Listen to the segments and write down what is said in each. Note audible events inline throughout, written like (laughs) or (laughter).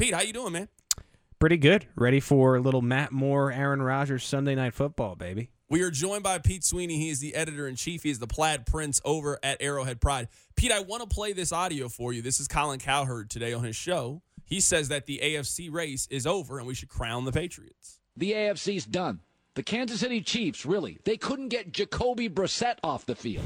Pete, how you doing, man? Pretty good. Ready for a little Matt Moore, Aaron Rodgers Sunday Night Football, baby. We are joined by Pete Sweeney. He is the editor in chief. He is the plaid prince over at Arrowhead Pride. Pete, I want to play this audio for you. This is Colin Cowherd today on his show. He says that the AFC race is over and we should crown the Patriots. The AFC's done. The Kansas City Chiefs, really, they couldn't get Jacoby Brissett off the field.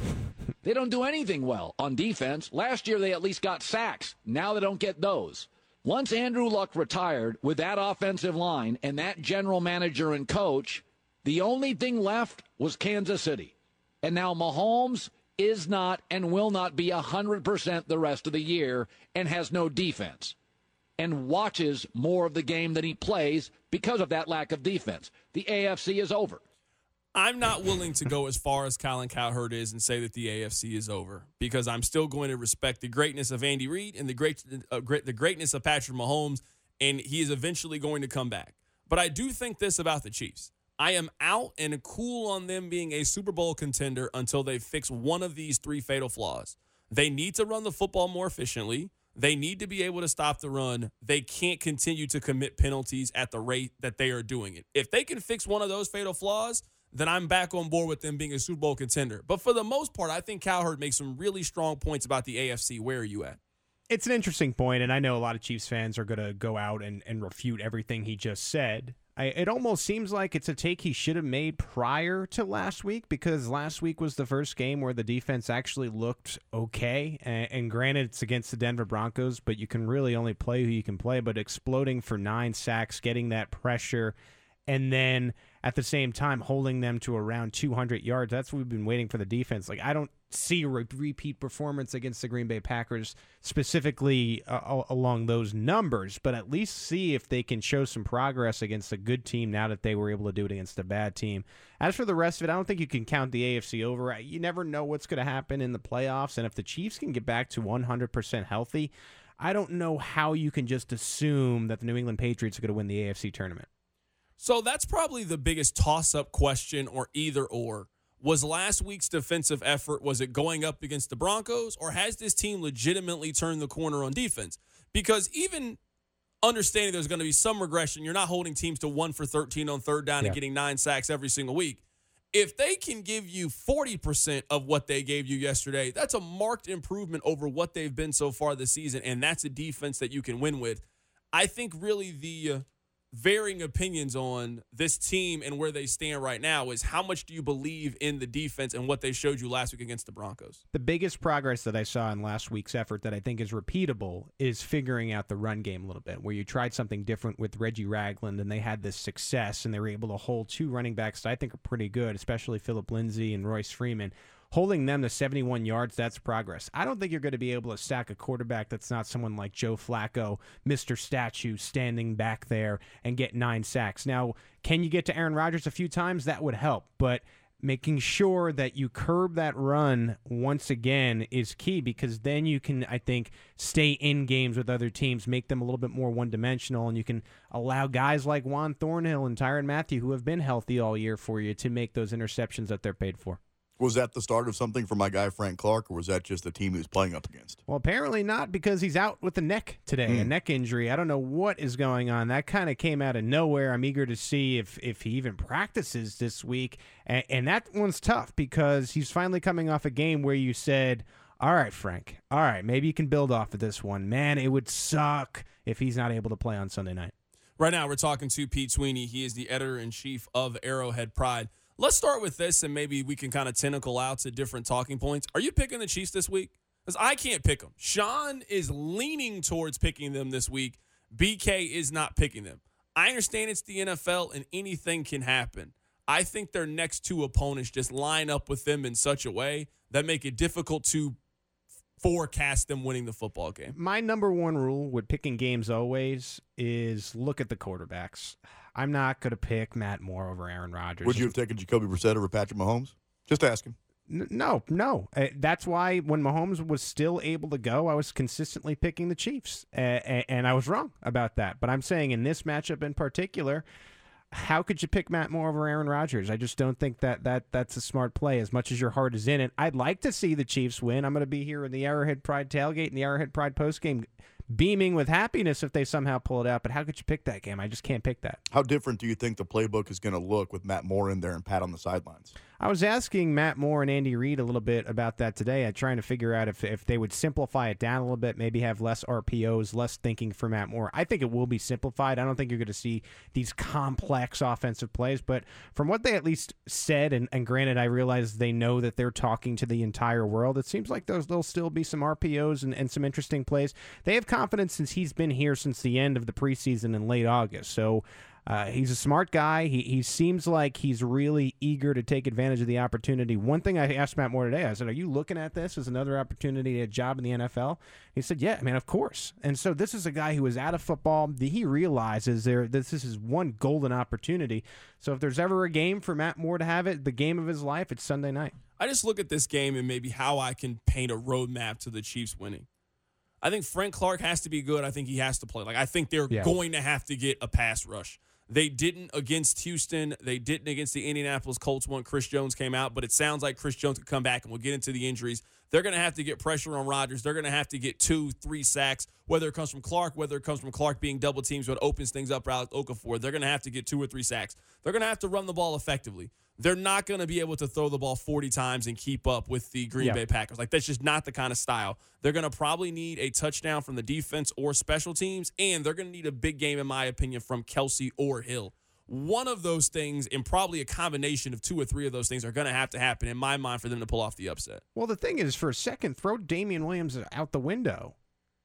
They don't do anything well on defense. Last year, they at least got sacks. Now they don't get those. Once Andrew Luck retired with that offensive line and that general manager and coach, the only thing left was Kansas City. And now Mahomes is not and will not be 100% the rest of the year and has no defense and watches more of the game than he plays because of that lack of defense. The AFC is over. I'm not willing to go as far as Colin Cowherd is and say that the AFC is over because I'm still going to respect the greatness of Andy Reid and the great, uh, great the greatness of Patrick Mahomes, and he is eventually going to come back. But I do think this about the Chiefs. I am out and cool on them being a Super Bowl contender until they fix one of these three fatal flaws. They need to run the football more efficiently. They need to be able to stop the run. They can't continue to commit penalties at the rate that they are doing it. If they can fix one of those fatal flaws, then I'm back on board with them being a Super Bowl contender. But for the most part, I think Cowherd makes some really strong points about the AFC. Where are you at? It's an interesting point, and I know a lot of Chiefs fans are going to go out and, and refute everything he just said. I, it almost seems like it's a take he should have made prior to last week because last week was the first game where the defense actually looked okay. And, and, granted, it's against the Denver Broncos, but you can really only play who you can play. But exploding for nine sacks, getting that pressure, and then at the same time holding them to around 200 yards. That's what we've been waiting for the defense. Like I don't see a re- repeat performance against the Green Bay Packers specifically uh, along those numbers, but at least see if they can show some progress against a good team now that they were able to do it against a bad team. As for the rest of it, I don't think you can count the AFC over. You never know what's going to happen in the playoffs, and if the Chiefs can get back to 100% healthy, I don't know how you can just assume that the New England Patriots are going to win the AFC tournament. So that's probably the biggest toss up question or either or. Was last week's defensive effort was it going up against the Broncos or has this team legitimately turned the corner on defense? Because even understanding there's going to be some regression, you're not holding teams to 1 for 13 on third down yeah. and getting 9 sacks every single week. If they can give you 40% of what they gave you yesterday, that's a marked improvement over what they've been so far this season and that's a defense that you can win with. I think really the uh, varying opinions on this team and where they stand right now is how much do you believe in the defense and what they showed you last week against the Broncos? The biggest progress that I saw in last week's effort that I think is repeatable is figuring out the run game a little bit, where you tried something different with Reggie Ragland and they had this success and they were able to hold two running backs that I think are pretty good, especially Philip Lindsay and Royce Freeman holding them to 71 yards, that's progress. I don't think you're going to be able to stack a quarterback that's not someone like Joe Flacco, Mr. Statue, standing back there and get nine sacks. Now, can you get to Aaron Rodgers a few times? That would help, but making sure that you curb that run once again is key because then you can, I think, stay in games with other teams, make them a little bit more one dimensional, and you can allow guys like Juan Thornhill and Tyrann Mathieu who have been healthy all year for you, to make those interceptions that they're paid for. Was that the start of something for my guy Frank Clark, or was that just the team he was playing up against? Well, apparently not because he's out with a neck today, mm. a hmm. neck injury. I don't know what is going on. That kind of came out of nowhere. I'm eager to see if if he even practices this week, and, and that one's tough because he's finally coming off a game where you said, "All right, Frank, all right, maybe you can build off of this one." Man, it would suck if he's not able to play on Sunday night. Right now, we're talking to Pete Sweeney. He is the editor in chief of Arrowhead Pride. Let's start with this, and maybe we can kind of tentacle out to different talking points. Are you picking the Chiefs this week? Because I can't pick them. Sean is leaning towards picking them this week. BK is not picking them. I understand it's the NFL and anything can happen. I think their next two opponents just line up with them in such a way that make it difficult to forecast them winning the football game. My number one rule with picking games always is look at the quarterbacks. I'm not going to pick Matt Moore over Aaron Rodgers. Would you have taken Jacoby Brissett over Patrick Mahomes? Just asking. No, no. Uh, that's why when Mahomes was still able to go, I was consistently picking the Chiefs, uh, and I was wrong about that. But I'm saying in this matchup in particular, how could you pick Matt Moore over Aaron Rodgers? I just don't think that, that that's a smart play. As much as your heart is in it, I'd like to see the Chiefs win. I'm going to be here in the Arrowhead Pride tailgate and the Arrowhead Pride postgame beaming with happiness if they somehow pull it out. But how could you pick that game? I just can't pick that. How different do you think the playbook is going to look with Matt Moore in there and Pat on the sidelines? I was asking Matt Moore and Andy Reid a little bit about that today. I'm trying to figure out if, if they would simplify it down a little bit, maybe have less RPOs, less thinking for Matt Moore. I think it will be simplified. I don't think you're going to see these complex offensive plays, but from what they at least said, and, and granted, I realize they know that they're talking to the entire world, it seems like there'll still be some RPOs and, and some interesting plays. They have confidence since he's been here since the end of the preseason in late August. So, uh, he's a smart guy. He, he seems like he's really eager to take advantage of the opportunity. One thing I asked Matt Moore today, I said, Are you looking at this as another opportunity, a job in the NFL? He said, Yeah, I mean, of course. And so this is a guy who is out of football. He realizes there this, this is one golden opportunity. So if there's ever a game for Matt Moore to have it, the game of his life, it's Sunday night. I just look at this game and maybe how I can paint a roadmap to the Chiefs winning. I think Frank Clark has to be good. I think he has to play. Like I think they're Yeah. going to have to get a pass rush. They didn't against Houston. They didn't against the Indianapolis Colts when Chris Jones came out, but it sounds like Chris Jones could come back and we'll get into the injuries. They're going to have to get pressure on Rodgers. They're going to have to get two, three sacks, whether it comes from Clark, whether it comes from Clark being double teams, what opens things up for Alex Okafor. They're going to have to get two or three sacks. They're going to have to run the ball effectively. They're not going to be able to throw the ball 40 times and keep up with the Green. Bay Packers. Like, that's just not the kind of style. They're going to probably need a touchdown from the defense or special teams, and they're going to need a big game, in my opinion, from Kelce or Hill. One of those things, and probably a combination of two or three of those things, are going to have to happen, in my mind, for them to pull off the upset. Well, the thing is, for a second, throw Damien Williams out the window.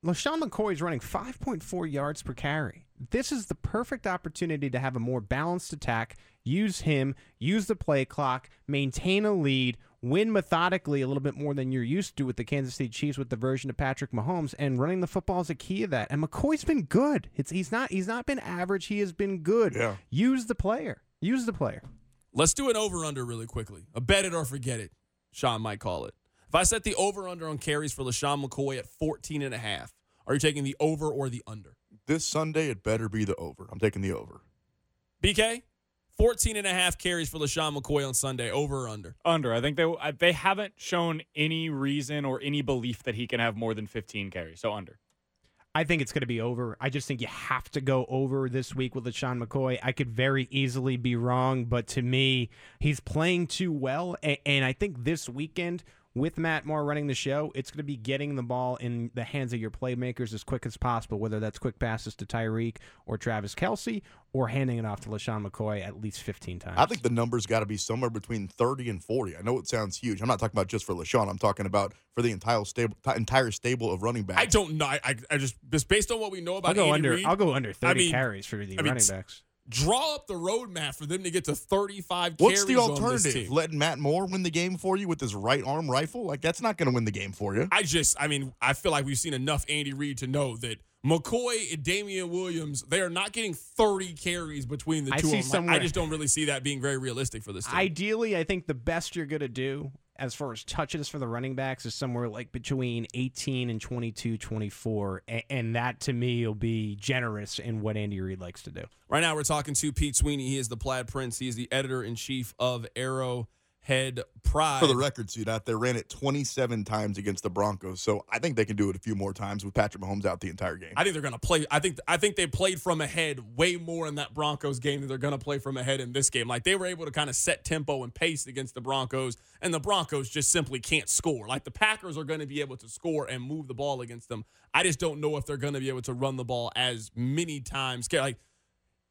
LeSean McCoy is running 5.4 yards per carry. This is the perfect opportunity to have a more balanced attack, use him, use the play clock, maintain a lead, win methodically a little bit more than you're used to with the Kansas City Chiefs with the version of Patrick Mahomes, and running the football is a key of that. And McCoy's been good. It's he's not he's not been average. He has been good. Yeah. Use the player. Use the player. Let's do an over under really quickly. A bet it or forget it, Sean might call it. If I set the over under on carries for LeSean McCoy at 14 and a half, are you taking the over or the under? This Sunday, it better be the over. I'm taking the over. BK, 14 and a half carries for LeSean McCoy on Sunday, over or under? Under. I think they they haven't shown any reason or any belief that he can have more than 15 carries. So under. I think it's going to be over. I just think you have to go over this week with LeSean McCoy. I could very easily be wrong, but to me, he's playing too well. A- And I think this weekend, with Matt Moore running the show, it's going to be getting the ball in the hands of your playmakers as quick as possible, whether that's quick passes to Tyreek or Travis Kelce or handing it off to LeSean McCoy at least 15 times. I think the number's got to be somewhere between 30 and 40. I know it sounds huge. I'm not talking about just for LeSean. I'm talking about for the entire stable, entire stable of running backs. I don't know. I, I, I just, just based on what we know about I'll go Andy under. Reid, I'll go under 30 mean- carries for the I mean, running s- backs. Draw up the roadmap for them to get to 35 What's carries the on this alternative? team. Letting Matt Moore win the game for you with his right arm rifle? Like that's not going to win the game for you. I just, I mean, I feel like we've seen enough Andy Reid to know that McCoy and Damien Williams, they are not getting 30 carries between the I two see of them. Like, somewhere- I just don't really see that being very realistic for this team. Ideally, I think the best you're going to do as far as touches for the running backs is somewhere like between 18 and 22, 24. And that to me will be generous in what Andy Reid likes to do. Right now, we're talking to Pete Sweeney. He is the Plaid Prince. He is the editor in chief of Arrowhead Pride. For the record, see that they ran it 27 times against the Broncos, so I think they can do it a few more times with Patrick Mahomes out the entire game. I think they're going to play. I think I think they played from ahead way more in that Broncos game than they're going to play from ahead in this game. Like they were able to kind of set tempo and pace against the Broncos, and the Broncos just simply can't score. Like the Packers are going to be able to score and move the ball against them. I just don't know if they're going to be able to run the ball as many times. Like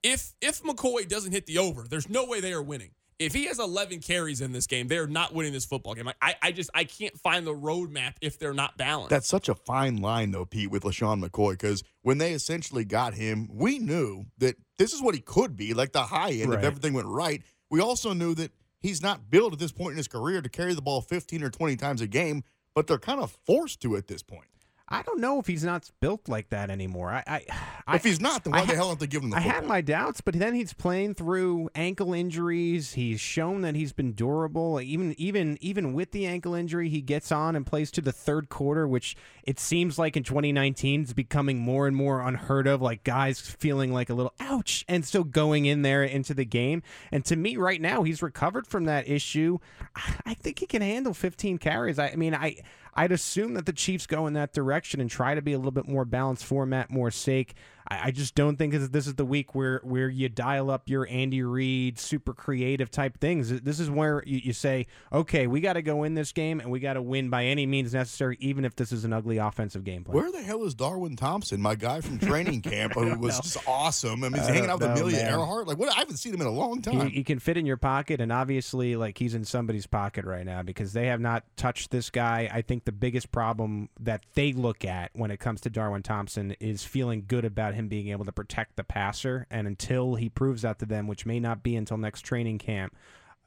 if if McCoy doesn't hit the over, there's no way they are winning. If he has 11 carries in this game, they're not winning this football game. Like I, I just I can't find the roadmap if they're not balanced. That's such a fine line, though, Pete, with LaShawn McCoy, because when they essentially got him, we knew that this is what he could be, like the high end Right. if everything went right. We also knew that he's not built at this point in his career to carry the ball 15 or 20 times a game, but they're kind of forced to at this point. I don't know if he's not built like that anymore. I, I, (sighs) I if he's not, then why I the ha- hell aren't they giving him the I football? had my doubts, but then he's playing through ankle injuries. He's shown that he's been durable. Even even even with the ankle injury, he gets on and plays to the third quarter, which it seems like in 2019 is becoming more and more unheard of. Like guys feeling like a little ouch and still going in there into the game. And to me, right now, he's recovered from that issue. I- (sighs) I think he can handle 15 carries. I, I mean, I. I'd assume that the Chiefs go in that direction and try to be a little bit more balanced format, more sake. I, I just don't think this is the week where where you dial up your Andy Reid super creative type things. This is where you, you say, okay, we got to go in this game and we got to win by any means necessary, even if this is an ugly offensive game plan. Where the hell is Darwin Thompson, my guy from training camp, who (laughs) was just awesome? I mean, he's hanging out with know, Amelia man. Earhart. Like, what? I haven't seen him in a long time. He, he can fit in your pocket, and obviously, like he's in somebody's pocket right now because they have not touched this guy. I think the biggest problem that they look at when it comes to Darwin Thompson is feeling good about him being able to protect the passer, and until he proves that to them, which may not be until next training camp,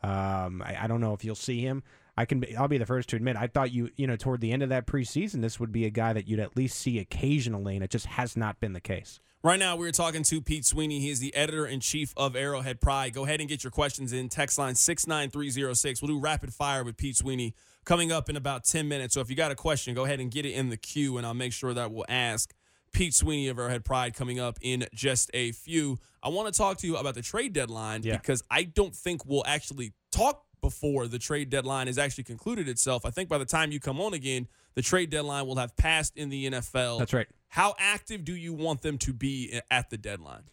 um, I, I don't know if you'll see him. I can. Be, I'll be the first to admit. I thought you, you know, toward the end of that preseason, this would be a guy that you'd at least see occasionally, and it just has not been the case. Right now, we're talking to Pete Sweeney. He is the editor in chief of Arrowhead Pride. Go ahead and get your questions in. Text line 69306. We'll do rapid fire with Pete Sweeney coming up in about 10 minutes. So if you got a question, go ahead and get it in the queue, and I'll make sure that we'll ask Pete Sweeney of Arrowhead Pride coming up in just a few. I want to talk to you about the trade deadline Yeah. because I don't think we'll actually talk before the trade deadline has actually concluded itself. I think by the time you come on again, the trade deadline will have passed in the NFL. That's right. How active do you want them to be at the deadline?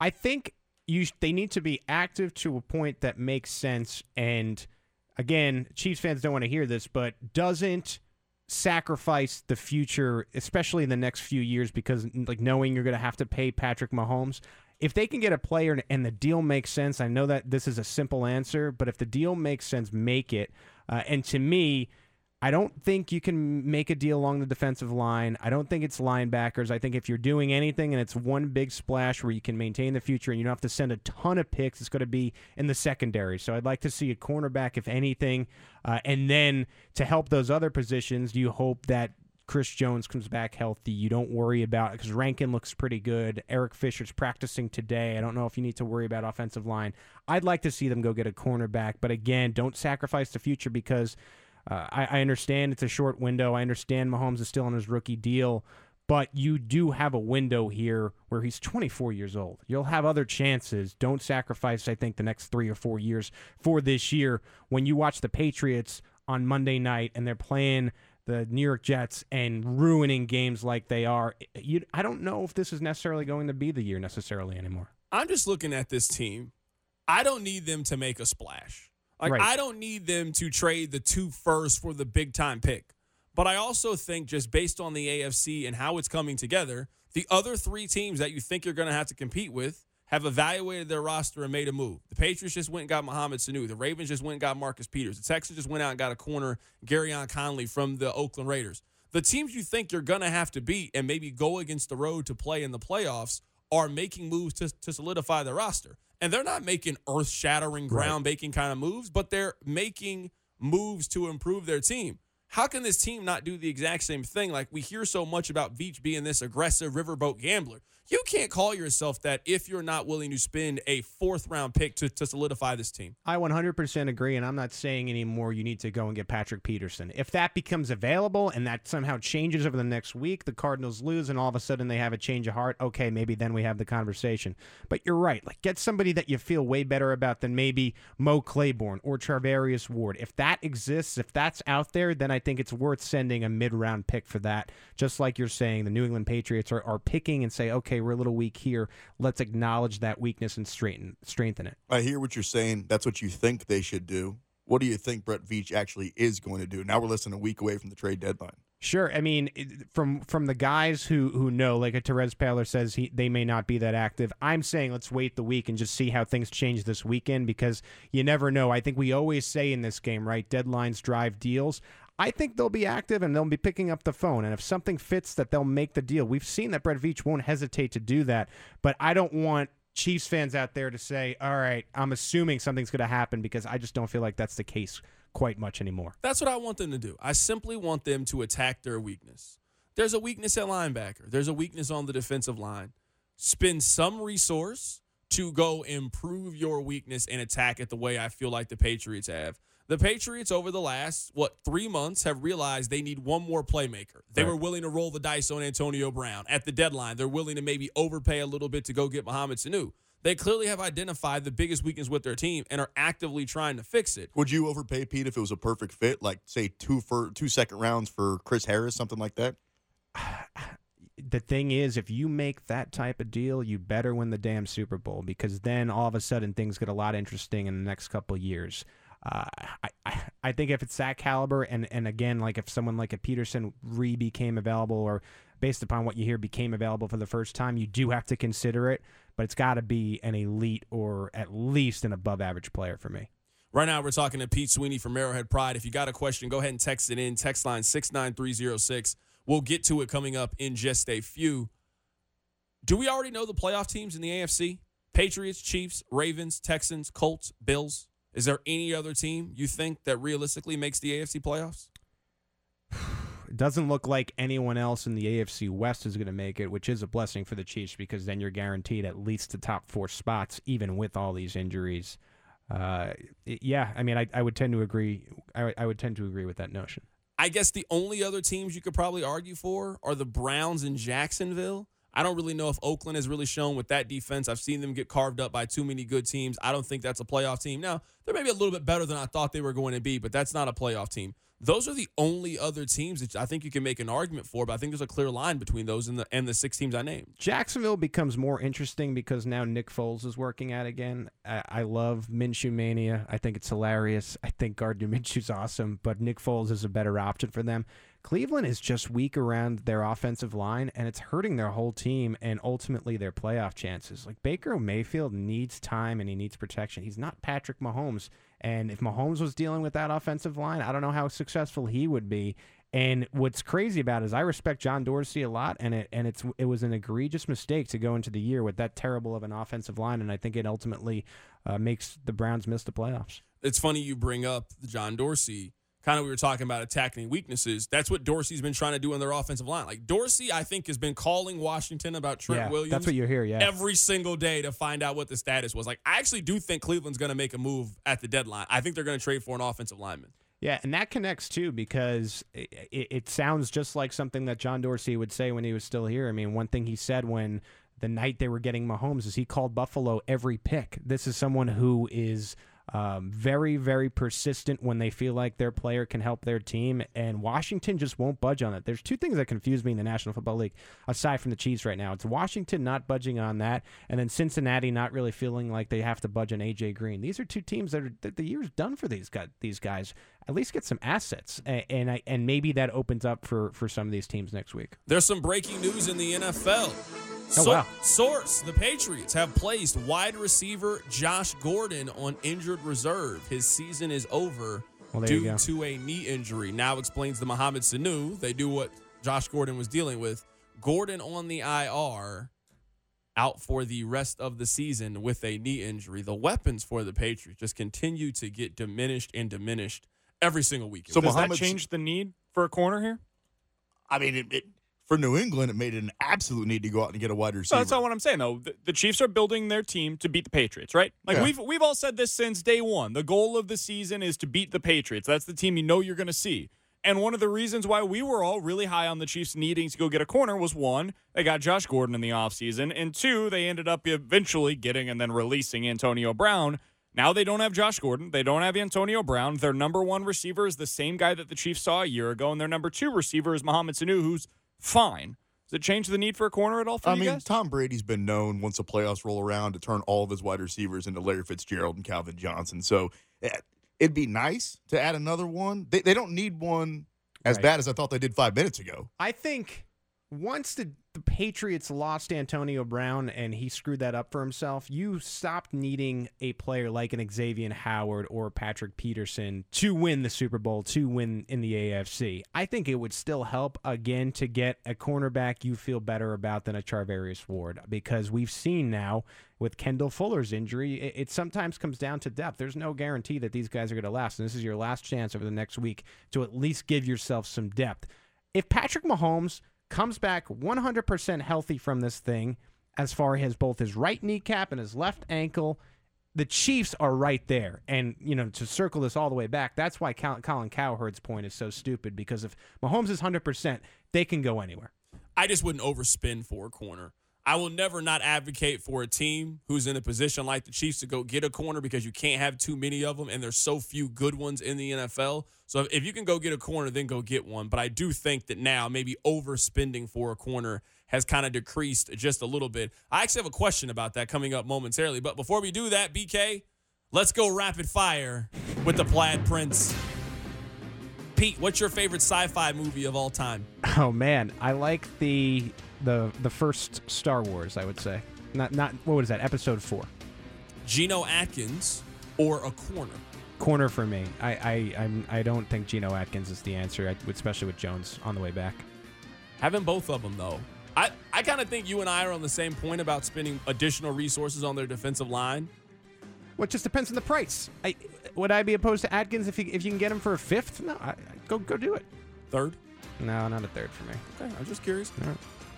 I think you they need to be active to a point that makes sense. And again, Chiefs fans don't want to hear this, but doesn't sacrifice the future, especially in the next few years, because like knowing you're going to have to pay Patrick Mahomes. If they can get a player and the deal makes sense, I know that this is a simple answer, but if the deal makes sense, make it. Uh, and to me, I don't think you can make a deal along the defensive line. I don't think it's linebackers. I think if you're doing anything and it's one big splash where you can maintain the future and you don't have to send a ton of picks, it's going to be in the secondary. So I'd like to see a cornerback, if anything. Uh, and then to help those other positions, you hope that Chris Jones comes back healthy. You don't worry about because Rankin looks pretty good. Eric Fisher's practicing today. I don't know if you need to worry about offensive line. I'd like to see them go get a cornerback, but again, don't sacrifice the future because uh, I, I understand it's a short window. I understand Mahomes is still on his rookie deal, but you do have a window here where he's 24 years old. You'll have other chances. Don't sacrifice, I think, the next three or four years for this year. When you watch the Patriots on Monday night and they're playing the New York Jets and ruining games like they are, you, I don't know if this is necessarily going to be the year necessarily anymore. I'm just looking at this team. I don't need them to make a splash. Like Right. I don't need them to trade the two first for the big time pick. But I also think just based on the AFC and how it's coming together, the other three teams that you think you're going to have to compete with have evaluated their roster and made a move. The Patriots just went and got Mohamed Sanu. The Ravens just went and got Marcus Peters. The Texans just went out and got a corner, Gareon Conley from the Oakland Raiders. The teams you think you're going to have to beat and maybe go against the road to play in the playoffs are making moves to, to solidify their roster. And they're not making earth shattering, ground breaking kind of moves, but they're making moves to improve their team. How can this team not do the exact same thing? Like we hear so much about Veach being this aggressive riverboat gambler. You can't call yourself that if you're not willing to spend a fourth round pick to, to solidify this team. I 100% agree, and I'm not saying anymore you need to go and get Patrick Peterson. If that becomes available and that somehow changes over the next week, the Cardinals lose, and all of a sudden they have a change of heart, okay, maybe then we have the conversation. But you're right. Like, get somebody that you feel way better about than maybe Mo Claiborne or Charvarius Ward. If that exists, if that's out there, then I think it's worth sending a mid round pick for that. Just like you're saying, the New England Patriots are, are picking and say, okay, we're a little weak here. Let's acknowledge that weakness and straighten strengthen it. I hear what you're saying. That's what you think they should do. What do you think Brett Veach actually is going to do? Now we're less than a week away from the trade deadline. Sure. I mean, from from the guys who who know, like a Terez Paylor says, he, they may not be that active. I'm saying let's wait the week and just see how things change this weekend because you never know. I think we always say in this game, right? Deadlines drive deals. I think they'll be active and they'll be picking up the phone. And if something fits, that they'll make the deal. We've seen that Brett Veach won't hesitate to do that. But I don't want Chiefs fans out there to say, "All right, I'm assuming something's going to happen," because I just don't feel like that's the case quite much anymore. That's what I want them to do. I simply want them to attack their weakness. There's a weakness at linebacker, there's a weakness on the defensive line. Spend some resource to go improve your weakness and attack it the way I feel like the Patriots have. The Patriots over the last what three months have realized they need one more playmaker. They Right. were willing to roll the dice on Antonio Brown at the deadline. They're willing to maybe overpay a little bit to go get Mohamed Sanu. They clearly have identified the biggest weakness with their team and are actively trying to fix it. Would you overpay Pete if it was a perfect fit, like say two for two second rounds for Chris Harris, something like that? (sighs) the thing is, if you make that type of deal, you better win the damn Super Bowl because then all of a sudden things get a lot interesting in the next couple of years. Uh, I, I think if it's that caliber, and and again, like if someone like a Peterson re became available, or based upon what you hear became available for the first time, you do have to consider it. But it's got to be an elite or at least an above average player for me. Right now, we're talking to Pete Sweeney from Arrowhead Pride. If you got a question, go ahead and text it in. Text line 69306. We'll get to it coming up in just a few. Do we already know the playoff teams in the AFC? Patriots, Chiefs, Ravens, Texans, Colts, Bills. Is there any other team you think that realistically makes the AFC playoffs? It (sighs) doesn't look like anyone else in the AFC West is going to make it, which is a blessing for the Chiefs because then you're guaranteed at least the top four spots, even with all these injuries. Uh, yeah, I mean, I, I would tend to agree. I, I would tend to agree with that notion. I guess the only other teams you could probably argue for are the Browns in Jacksonville. I don't really know if Oakland has really shown with that defense. I've seen them get carved up by too many good teams. I don't think that's a playoff team. Now, they're maybe a little bit better than I thought they were going to be, but that's not a playoff team. Those are the only other teams that I think you can make an argument for, but I think there's a clear line between those and the and the six teams I named. Jacksonville becomes more interesting because now Nick Foles is working at again. I, I love Minshew mania. I think it's hilarious. I think Gardner Minshew's awesome, but Nick Foles is a better option for them. Cleveland is just weak around their offensive line, and it's hurting their whole team and ultimately their playoff chances. Like Baker Mayfield needs time and he needs protection. He's not Patrick Mahomes. And if Mahomes was dealing with that offensive line, I don't know how successful he would be. And what's crazy about it is I respect John Dorsey a lot, and it and it's it was an egregious mistake to go into the year with that terrible of an offensive line, and I think it ultimately uh, makes the Browns miss the playoffs. It's funny you bring up John Dorsey kind of we were talking about attacking weaknesses. That's what Dorsey's been trying to do on their offensive line. Like Dorsey, I think has been calling Washington about Trent yeah, Williams. That's what you hear, yeah. Every single day to find out what the status was. Like I actually do think Cleveland's going to make a move at the deadline. I think they're going to trade for an offensive lineman. Yeah, and that connects too because it, it, it sounds just like something that John Dorsey would say when he was still here. I mean, one thing he said when the night they were getting Mahomes is he called Buffalo every pick. This is someone who is um, very, very persistent when they feel like their player can help their team, and Washington just won't budge on it. There's two things that confuse me in the National Football League, aside from the Chiefs right now. It's Washington not budging on that, and then Cincinnati not really feeling like they have to budge on AJ Green. These are two teams that are the year's done for these guys. These guys at least get some assets, and and, I, and maybe that opens up for for some of these teams next week. There's some breaking news in the NFL. Oh, wow. Source: The Patriots have placed wide receiver Josh Gordon on injured reserve. His season is over Well, due to a knee injury. Now explains the Mohamed Sanu. They do what Josh Gordon was dealing with. Gordon on the IR, out for the rest of the season with a knee injury. The weapons for the Patriots just continue to get diminished and diminished every single week. So Does Mohamed- that change the need for a corner here? I mean, it, it, for New England, it made it an absolute need to go out and get a wide So receiver. that's not what I'm saying, though. The, the Chiefs are building their team to beat the Patriots, right? Like Yeah. we've we've all said this since day one. The goal of the season is to beat the Patriots. That's the team you know you're going to see. And one of the reasons why we were all really high on the Chiefs needing to go get a corner was one, they got Josh Gordon in the offseason, and two, they ended up eventually getting and then releasing Antonio Brown. Now they don't have Josh Gordon. They don't have Antonio Brown. Their number one receiver is the same guy that the Chiefs saw a year ago, and their number two receiver is Mohamed Sanu, who's fine. Does it change the need for a corner at all for I you mean, guys? Tom Brady's been known once the playoffs roll around to turn all of his wide receivers into Larry Fitzgerald and Calvin Johnson. So eh, it'd be nice to add another one. They, they don't need one as Right. bad as I thought they did five minutes ago. I think once the, the Patriots lost Antonio Brown and he screwed that up for himself, you stopped needing a player like an Xavier Howard or Patrick Peterson to win the Super Bowl, to win in the AFC. I think it would still help again to get a cornerback you feel better about than a Charvarius Ward because we've seen now with Kendall Fuller's injury, it, it sometimes comes down to depth. There's no guarantee that these guys are going to last. And this is your last chance over the next week to at least give yourself some depth. If Patrick Mahomes comes back 100% healthy from this thing, as far as both his right kneecap and his left ankle, the Chiefs are right there. And, you know, to circle this all the way back, that's why Colin Cowherd's point is so stupid because if Mahomes is 100%, they can go anywhere. I just wouldn't overspend for a corner. I will never not advocate for a team who's in a position like the Chiefs to go get a corner because you can't have too many of them, and there's so few good ones in the NFL. So if you can go get a corner, then go get one. But I do think that now maybe overspending for a corner has kind of decreased just a little bit. I actually have a question about that coming up momentarily. But before we do that, BK, let's go rapid fire with the Plaid Prince. Pete, what's your favorite sci-fi movie of all time? Oh man, I like the the the first Star Wars. I would say not not what was that episode four Geno Atkins or a corner? corner for me. I I I'm, I don't think Geno Atkins is the answer, especially with Jones on the way back. Having both of them though, I I kind of think you and I are on the same point about spending additional resources on their defensive line. Well, it just depends on the price. I, would I be opposed to Atkins if you if you can get him for a fifth? No, I, I- go go do it. Third. No, not a third for me. Okay, I'm just curious.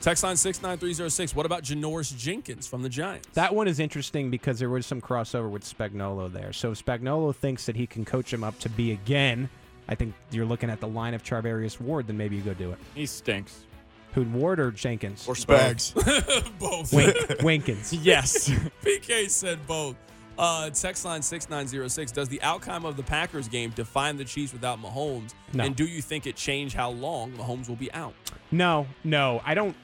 Text line six nine three zero six. What about Janoris Jenkins from the Giants? That one is interesting because there was some crossover with Spagnuolo there. So if Spagnuolo thinks that he can coach him up to be again, I think you're looking at the line of Charvarius Ward. Then maybe you go do it. He stinks. Who Ward or Jenkins? Or Spags. (laughs) both. Wink, Winkins. (laughs) Yes. (laughs) PK said both. Uh, text line 6906. Does the outcome of the Packers game define the Chiefs without Mahomes? No. And do you think it changed how long Mahomes will be out? No, no, I don't.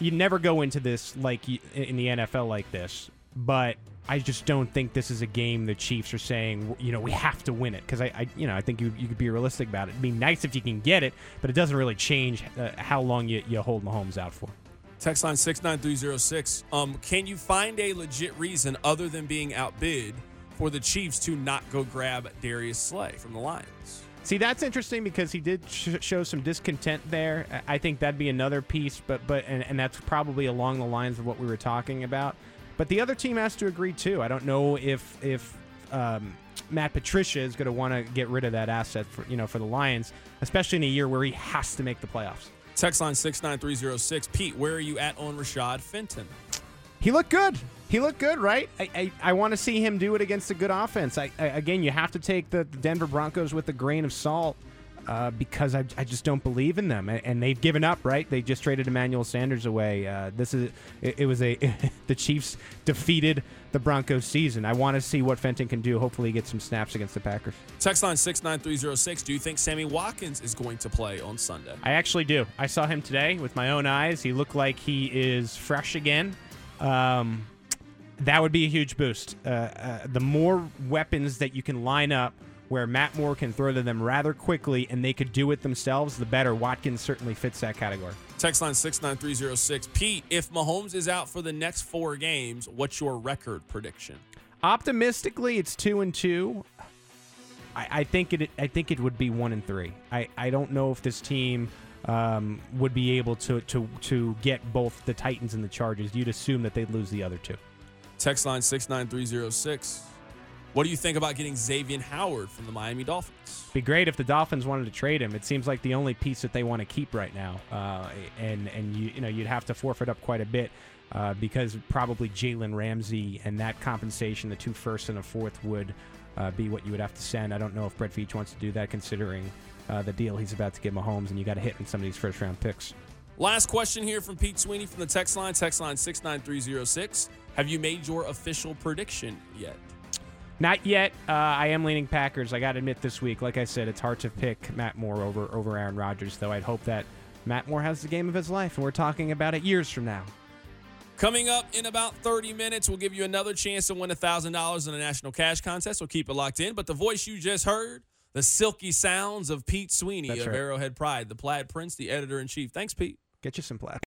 You never go into this like in the NFL like this, but I just don't think this is a game the Chiefs are saying, you know, we have to win it because I, I, you know, I think you, you could be realistic about it. It'd be nice if you can get it, but it doesn't really change uh, how long you, you hold Mahomes out for. Text line 69306. Um, can you find a legit reason other than being outbid for the Chiefs to not go grab Darius Slay from the Lions? See, that's interesting because he did sh- show some discontent there. I think that'd be another piece, but but and, and that's probably along the lines of what we were talking about. But the other team has to agree too. I don't know if if um, Matt Patricia is going to want to get rid of that asset for you know for the Lions, especially in a year where he has to make the playoffs. Text line 69306. Pete, where are you at on Rashad Fenton? He looked good. He looked good, right? I I, I want to see him do it against a good offense. I, I again, you have to take the, Denver Broncos with a grain of salt uh, because I, I just don't believe in them, and, and they've given up. Right? They just traded Emmanuel Sanders away. Uh, this is it, it was a (laughs) the Chiefs defeated the Broncos season. I want to see what Fenton can do. Hopefully, he gets some snaps against the Packers. Text line 69306. Do you think Sammy Watkins is going to play on Sunday? I actually do. I saw him today with my own eyes. He looked like he is fresh again. Um, that would be a huge boost. Uh, uh, the more weapons that you can line up where Matt Moore can throw to them rather quickly and they could do it themselves, the better. Watkins certainly fits that category. Text line 69306. Pete, if Mahomes is out for the next four games, what's your record prediction? Optimistically, it's two and two. I, I think it. I think it would be one and three. I, I don't know if this team um, would be able to, to to get both the Titans and the Chargers. You'd assume that they'd lose the other two. Text line 69306. What do you think about getting Xavier Howard from the Miami Dolphins? Be great if the Dolphins wanted to trade him. It seems like the only piece that they want to keep right now, uh, and and you you know you'd have to forfeit up quite a bit uh, because probably Jalen Ramsey and that compensation, the two firsts and a fourth, would uh, be what you would have to send. I don't know if Brett Veach wants to do that, considering uh, the deal he's about to give Mahomes, and you got to hit in some of these first round picks. Last question here from Pete Sweeney from the text line, text line 69306. Have you made your official prediction yet? Not yet. Uh, I am leaning Packers. I got to admit, this week, like I said, it's hard to pick Matt Moore over over Aaron Rodgers. Though I'd hope that Matt Moore has the game of his life, and we're talking about it years from now. Coming up in about 30 minutes, we'll give you another chance to win $1,000 in a national cash contest. So keep it locked in. But the voice you just heard, the silky sounds of Pete Sweeney That's of right. Arrowhead Pride, the Plaid Prince, the editor in chief. Thanks, Pete. Get you some plaid.